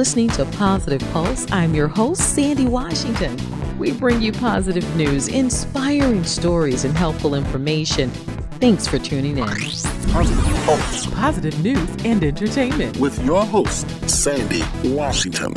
Listening to Positive Pulse. I'm your host, Sandy Washington. We bring you positive news, inspiring stories, and helpful information. Thanks for tuning in. Positive Pulse. Positive news and entertainment. With your host, Sandy Washington.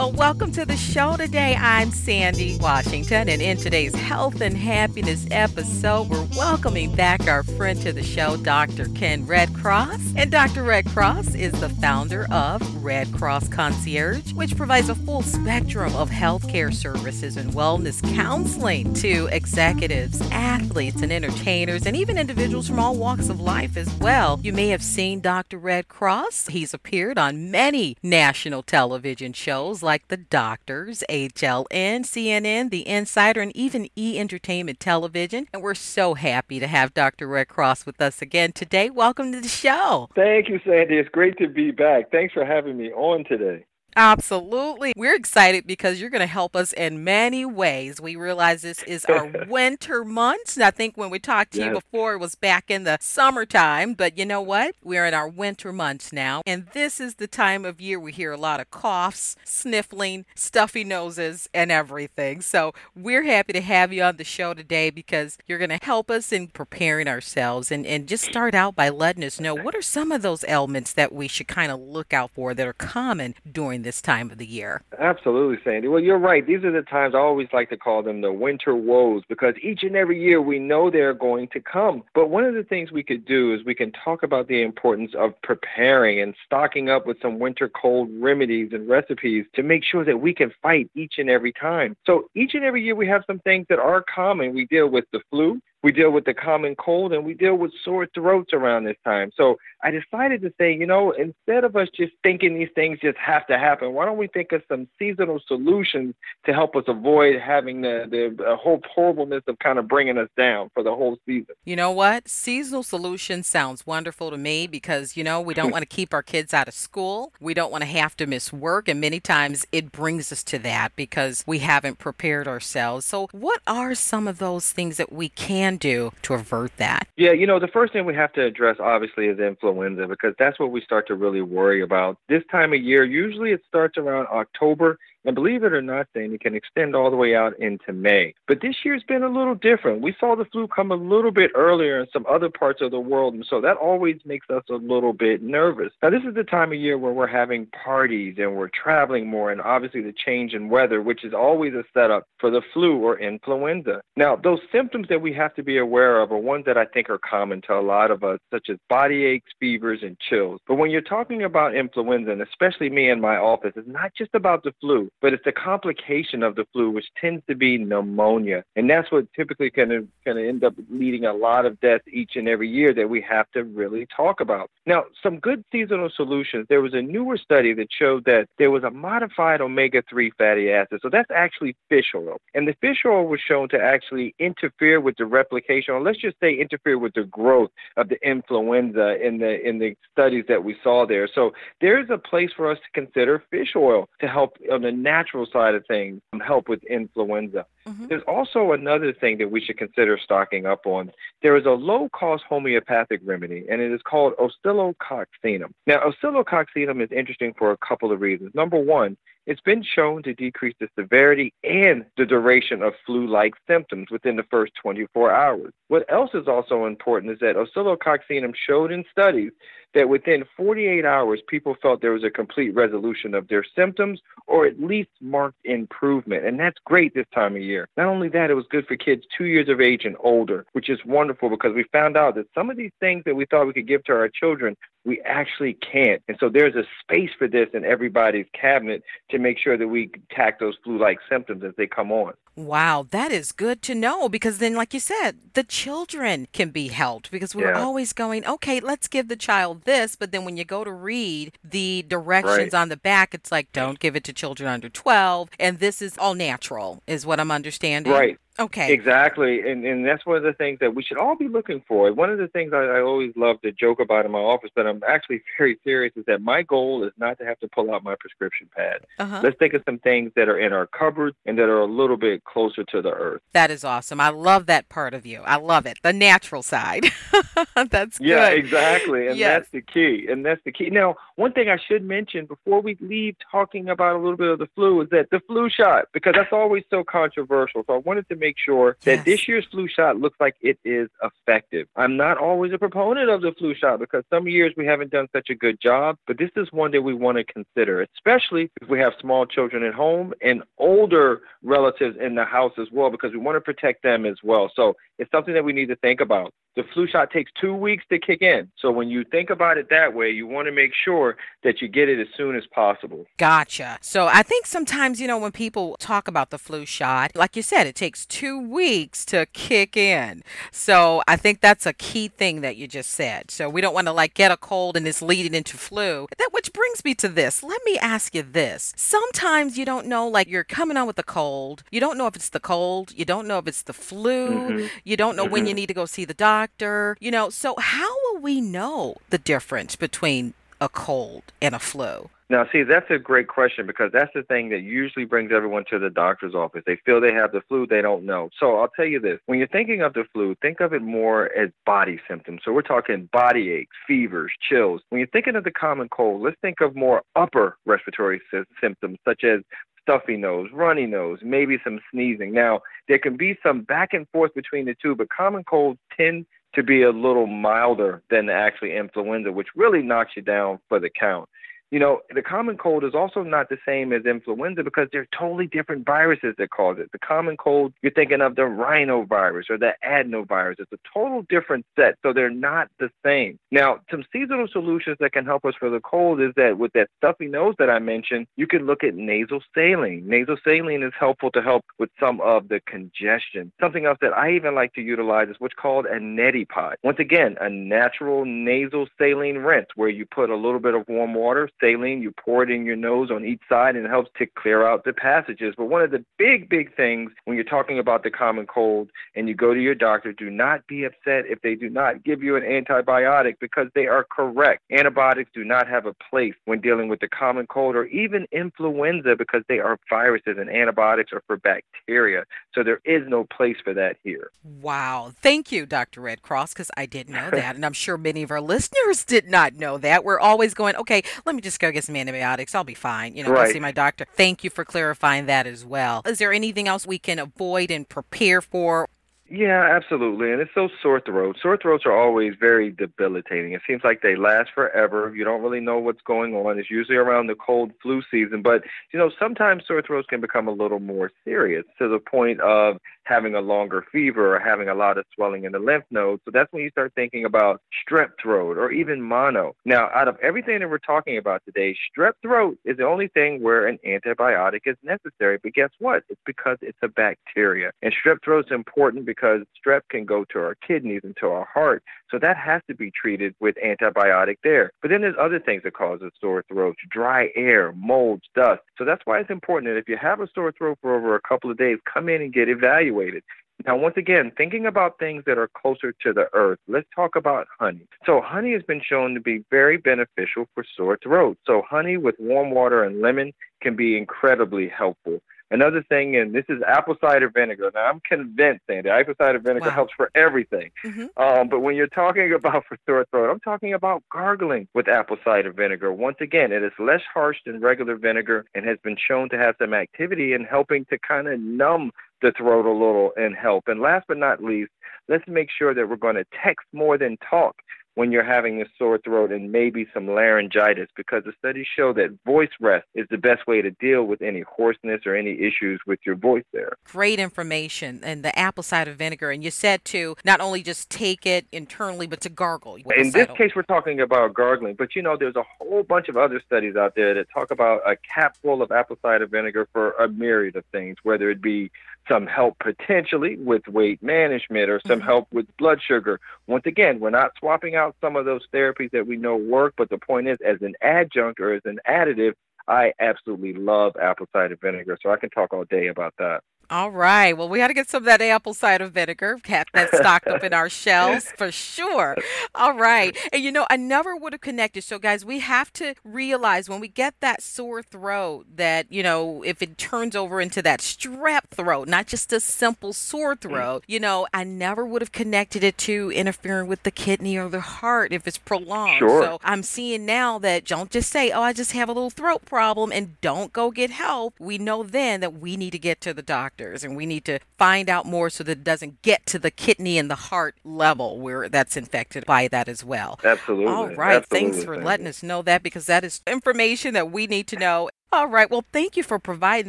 Well, welcome to the show today. I'm Sandy Washington, and in today's health and happiness episode, we're welcoming back our friend to the show, Dr. Ken Redcross. And Dr. Redcross is the founder of Redcross Concierge, which provides a full spectrum of healthcare services and wellness counseling to executives, athletes, and entertainers, and even individuals from all walks of life as well. You may have seen Dr. Redcross. He's appeared on many national television shows like The Doctors, HLN, CNN, The Insider, and even E Entertainment Television. And we're so happy to have Dr. Redcross with us again today. Welcome to the show. Thank you, Sandy. It's great to be back. Thanks for having me on today. Absolutely. We're excited because you're going to help us in many ways. We realize this is our winter months. And I think when we talked to yes. you before, it was back in the summertime. But you know what? We're in our winter months now. And this is the time of year we hear a lot of coughs, sniffling, stuffy noses, and everything. So we're happy to have you on the show today because you're going to help us in preparing ourselves and, and just start out by letting us know what are some of those ailments that we should kind of look out for that are common during during this time of the year. Absolutely, Sandy. Well, you're right. These are the times I always like to call them the winter woes because each and every year we know they're going to come. But one of the things we could do is we can talk about the importance of preparing and stocking up with some winter cold remedies and recipes to make sure that we can fight each and every time. So each and every year we have some things that are common. We deal with the flu, we deal with the common cold and we deal with sore throats around this time. So I decided to say, you know, instead of us just thinking these things just have to happen, why don't we think of some seasonal solutions to help us avoid having the, the whole horribleness of kind of bringing us down for the whole season? You know what? Seasonal solutions sounds wonderful to me because, you know, we don't want to keep our kids out of school. We don't want to have to miss work. And many times it brings us to that because we haven't prepared ourselves. So, what are some of those things that we can can do to avert that? Yeah, you know, the first thing we have to address obviously is influenza because that's what we start to really worry about. This time of year, usually it starts around October and believe it or not, Sandy, it can extend all the way out into May. But this year's been a little different. We saw the flu come a little bit earlier in some other parts of the world, and so that always makes us a little bit nervous. Now, this is the time of year where we're having parties and we're traveling more, and obviously the change in weather, which is always a setup for the flu or influenza. Now, those symptoms that we have to be aware of are ones that I think are common to a lot of us, such as body aches, fevers, and chills. But when you're talking about influenza, and especially me in my office, it's not just about the flu but it's a complication of the flu, which tends to be pneumonia. And that's what typically kind of, end up leading a lot of deaths each and every year that we have to really talk about. Now, some good seasonal solutions. There was a newer study that showed that there was a modified omega 3 fatty acid. So that's actually fish oil. And the fish oil was shown to actually interfere with the replication, or let's just say interfere with the growth of the influenza in the in the studies that we saw there. So there is a place for us to consider fish oil to help on the natural side of things help with influenza. Mm-hmm. There's also another thing that we should consider stocking up on. There is a low cost homeopathic remedy, and it is called oscillococcinum. Now, oscillococcinum is interesting for a couple of reasons. Number one, it's been shown to decrease the severity and the duration of flu like symptoms within the first 24 hours. What else is also important is that oscillococcinum showed in studies that within 48 hours, people felt there was a complete resolution of their symptoms or at least marked improvement. And that's great this time of year. Not only that, it was good for kids two years of age and older, which is wonderful because we found out that some of these things that we thought we could give to our children, we actually can't. And so there's a space for this in everybody's cabinet to make sure that we attack those flu like symptoms as they come on. Wow, that is good to know because then, like you said, the children can be helped because we're yeah. always going, okay, let's give the child this. But then when you go to read the directions right. on the back, it's like, don't give it to children under 12. And this is all natural, is what I'm understanding. Right. Okay. Exactly, and and that's one of the things that we should all be looking for. One of the things I, I always love to joke about in my office, but I'm actually very serious, is that my goal is not to have to pull out my prescription pad. Uh-huh. Let's think of some things that are in our cupboard and that are a little bit closer to the earth. That is awesome. I love that part of you. I love it. The natural side. that's good. Yeah, exactly, and Yes. that's the key. And that's the key. Now, one thing I should mention before we leave talking about a little bit of the flu is that the flu shot, because that's always so controversial. So I wanted to make sure that Yes. this year's flu shot looks like it is effective. I'm not always a proponent of the flu shot because some years we haven't done such a good job, but this is one that we want to consider, especially if we have small children at home and older relatives in the house as well, because we want to protect them as well. So it's something that we need to think about. The flu shot takes two weeks to kick in. So when you think about it that way, you want to make sure that you get it as soon as possible. Gotcha. So I think sometimes, you know, when people talk about the flu shot, like you said, it takes two weeks to kick in. So I think that's a key thing that you just said. So we don't want to like get a cold and it's leading into flu. That which brings me to this. Let me ask you this. Sometimes you don't know, like you're coming on with a cold. You don't know if it's the cold. You don't know if it's the flu. Mhm. You don't know when Mhm. you need to go see the doctor. You know, so how will we know the difference between a cold and a flu? Now, see, that's a great question because that's the thing that usually brings everyone to the doctor's office. They feel they have the flu, they don't know. So I'll tell you this when you're thinking of the flu, think of it more as body symptoms. So we're talking body aches, fevers, chills. When you're thinking of the common cold, let's think of more upper respiratory sy- symptoms such as stuffy nose, runny nose, maybe some sneezing. Now, there can be some back and forth between the two, but common colds tend to be a little milder than actually influenza, which really knocks you down for the count. You know, the common cold is also not the same as influenza because they're totally different viruses that cause it. The common cold, you're thinking of the rhinovirus or the adenovirus. It's a total different set, so they're not the same. Now, some seasonal solutions that can help us for the cold is that with that stuffy nose that I mentioned, you can look at nasal saline. Nasal saline is helpful to help with some of the congestion. Something else that I even like to utilize is what's called a neti pot. Once again, a natural nasal saline rinse where you put a little bit of warm water, saline, you pour it in your nose on each side and it helps to clear out the passages. But one of the big, big things when you're talking about the common cold and you go to your doctor, do not be upset if they do not give you an antibiotic because they are correct. Antibiotics do not have a place when dealing with the common cold or even influenza because they are viruses and antibiotics are for bacteria. So there is no place for that here. Wow. Thank you, Dr. Redcross, because I didn't know that. And I'm sure many of our listeners did not know that. We're always going, okay, let me just go get some antibiotics. I'll be fine. You know, go Right. see my doctor. Thank you for clarifying that as well. Is there anything else we can avoid and prepare for? Yeah, absolutely. And it's those sore throats. Sore throats are always very debilitating. It seems like they last forever. You don't really know what's going on. It's usually around the cold flu season. But, you know, sometimes sore throats can become a little more serious to the point of having a longer fever or having a lot of swelling in the lymph nodes. So that's when you start thinking about strep throat or even mono. Now, out of everything that we're talking about today, strep throat is the only thing where an antibiotic is necessary. But guess what? It's because it's a bacteria. And strep throat is important because strep can go to our kidneys and to our heart. So that has to be treated with antibiotic there. But then there's other things that cause a sore throat, dry air, molds, dust. So that's why it's important that if you have a sore throat for over a couple of days, come in and get evaluated. Now, once again, thinking about things that are closer to the earth, let's talk about honey. So, honey has been shown to be very beneficial for sore throat. So, honey with warm water and lemon can be incredibly helpful. Another thing, and this is apple cider vinegar. Now, I'm convinced, Sandy, apple cider vinegar Wow. helps for everything. Mhm. Um, but when you're talking about for sore throat, I'm talking about gargling with apple cider vinegar. Once again, it is less harsh than regular vinegar and has been shown to have some activity in helping to kind of numb the throat a little and help. And last but not least, let's make sure that we're going to text more than talk when you're having a sore throat and maybe some laryngitis because the studies show that voice rest is the best way to deal with any hoarseness or any issues with your voice there. Great information. And the apple cider vinegar. And you said to not only just take it internally, but to gargle. In this case, we're talking about gargling, but you know, there's a whole bunch of other studies out there that talk about a capful of apple cider vinegar for a myriad of things, whether it be some help potentially with weight management or some Mhm. help with blood sugar. Once again, we're not swapping out some of those therapies that we know work, but the point is, as an adjunct or as an additive, I absolutely love apple cider vinegar, so I can talk all day about that. All right. Well, we got to get some of that apple cider vinegar, have that stocked up in our shelves for sure. All right. And you know, I never would have connected. So, guys, we have to realize when we get that sore throat that, you know, if it turns over into that strep throat, not just a simple sore Mm. throat, you know, I never would have connected it to interfering with the kidney or the heart if it's prolonged. Sure. So, I'm seeing now that don't just say, oh, I just have a little throat problem and don't go get help. We know then that we need to get to the doctors and we need to find out more so that it doesn't get to the kidney and the heart level where that's infected by that as well. Absolutely. All right. Absolutely. Thanks for Thank letting you. us know that because that is information that we need to know. All right. Well, thank you for providing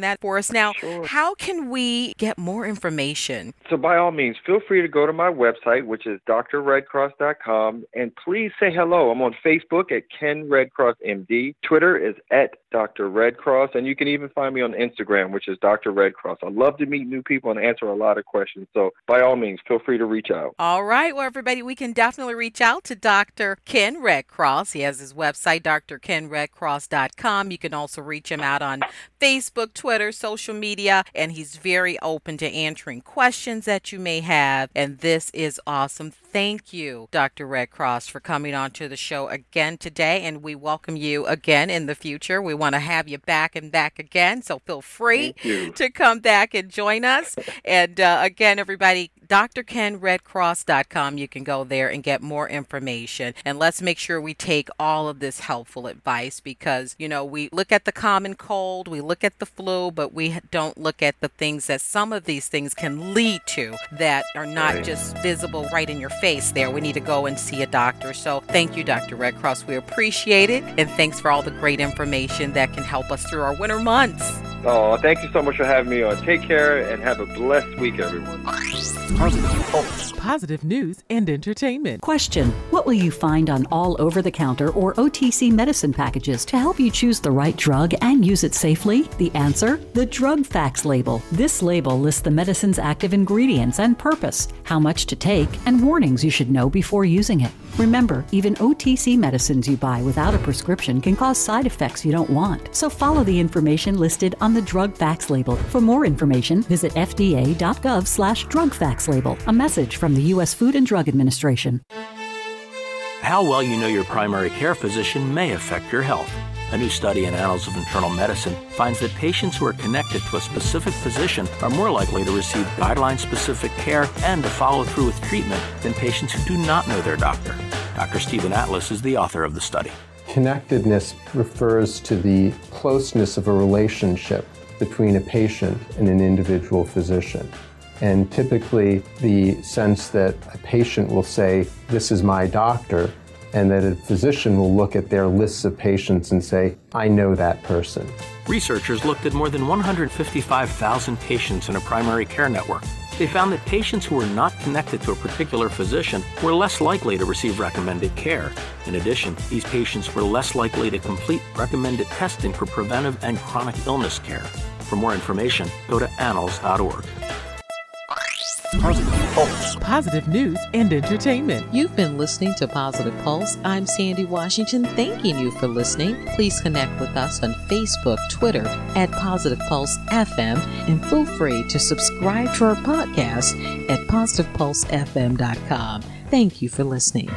that for us. Now, Sure. how can we get more information? So, by all means, feel free to go to my website, which is drredcross.com, and please say hello. I'm on Facebook at Ken Redcross MD. Twitter is at Dr. Redcross, and you can even find me on Instagram, which is Dr. Redcross. I love to meet new people and answer a lot of questions. So, by all means, feel free to reach out. All right. Well, everybody, we can definitely reach out to Dr. Ken Redcross. He has his website, drkenredcross.com. You can also reach him out on Facebook, Twitter, social media, and he's very open to answering questions that you may have. And this is awesome. Thank you, Dr. Redcross, for coming on to the show again today. And we welcome you again in the future. We want to have you back and back again. So feel free to come back and join us. And uh, again, everybody, drkenredcross.com. You can go there and get more information. And let's make sure we take all of this helpful advice because, you know, we look at the common cold, we look at the flu, but we don't look at the things that some of these things can lead to that are not Right. just visible right in your face there. We need to go and see a doctor. So thank you, Dr. Redcross. We appreciate it. And thanks for all the great information that can help us through our winter months. Oh, thank you so much for having me on. Take care and have a blessed week, everyone. Positive Positive news and entertainment. Question What will you find on all over the counter or OTC medicine packages to help you choose the right drug and use it safely? The answer the Drug Facts label. This label lists the medicine's active ingredients and purpose, how much to take, and warnings you should know before using it. Remember, even OTC medicines you buy without a prescription can cause side effects you don't want. So follow the information listed on the Drug Facts label. For more information, visit fda.gov slash label. A message from the U.S. Food and Drug Administration. How well you know your primary care physician may affect your health. A new study in Annals of Internal Medicine finds that patients who are connected to a specific physician are more likely to receive guideline specific care and to follow through with treatment than patients who do not know their doctor. Dr. Stephen Atlas is the author of the study. Connectedness refers to the closeness of a relationship between a patient and an individual physician. And typically, the sense that a patient will say, This is my doctor, and that a physician will look at their lists of patients and say, I know that person. Researchers looked at more than 155,000 patients in a primary care network. They found that patients who were not connected to a particular physician were less likely to receive recommended care. In addition, these patients were less likely to complete recommended testing for preventive and chronic illness care. For more information, go to annals.org. Positive Pulse. Positive news and entertainment. You've been listening to Positive Pulse. I'm Sandy Washington, thanking you for listening. Please connect with us on Facebook, Twitter at Positive Pulse FM, and feel free to subscribe to our podcast at positivepulsefm.com. Thank you for listening.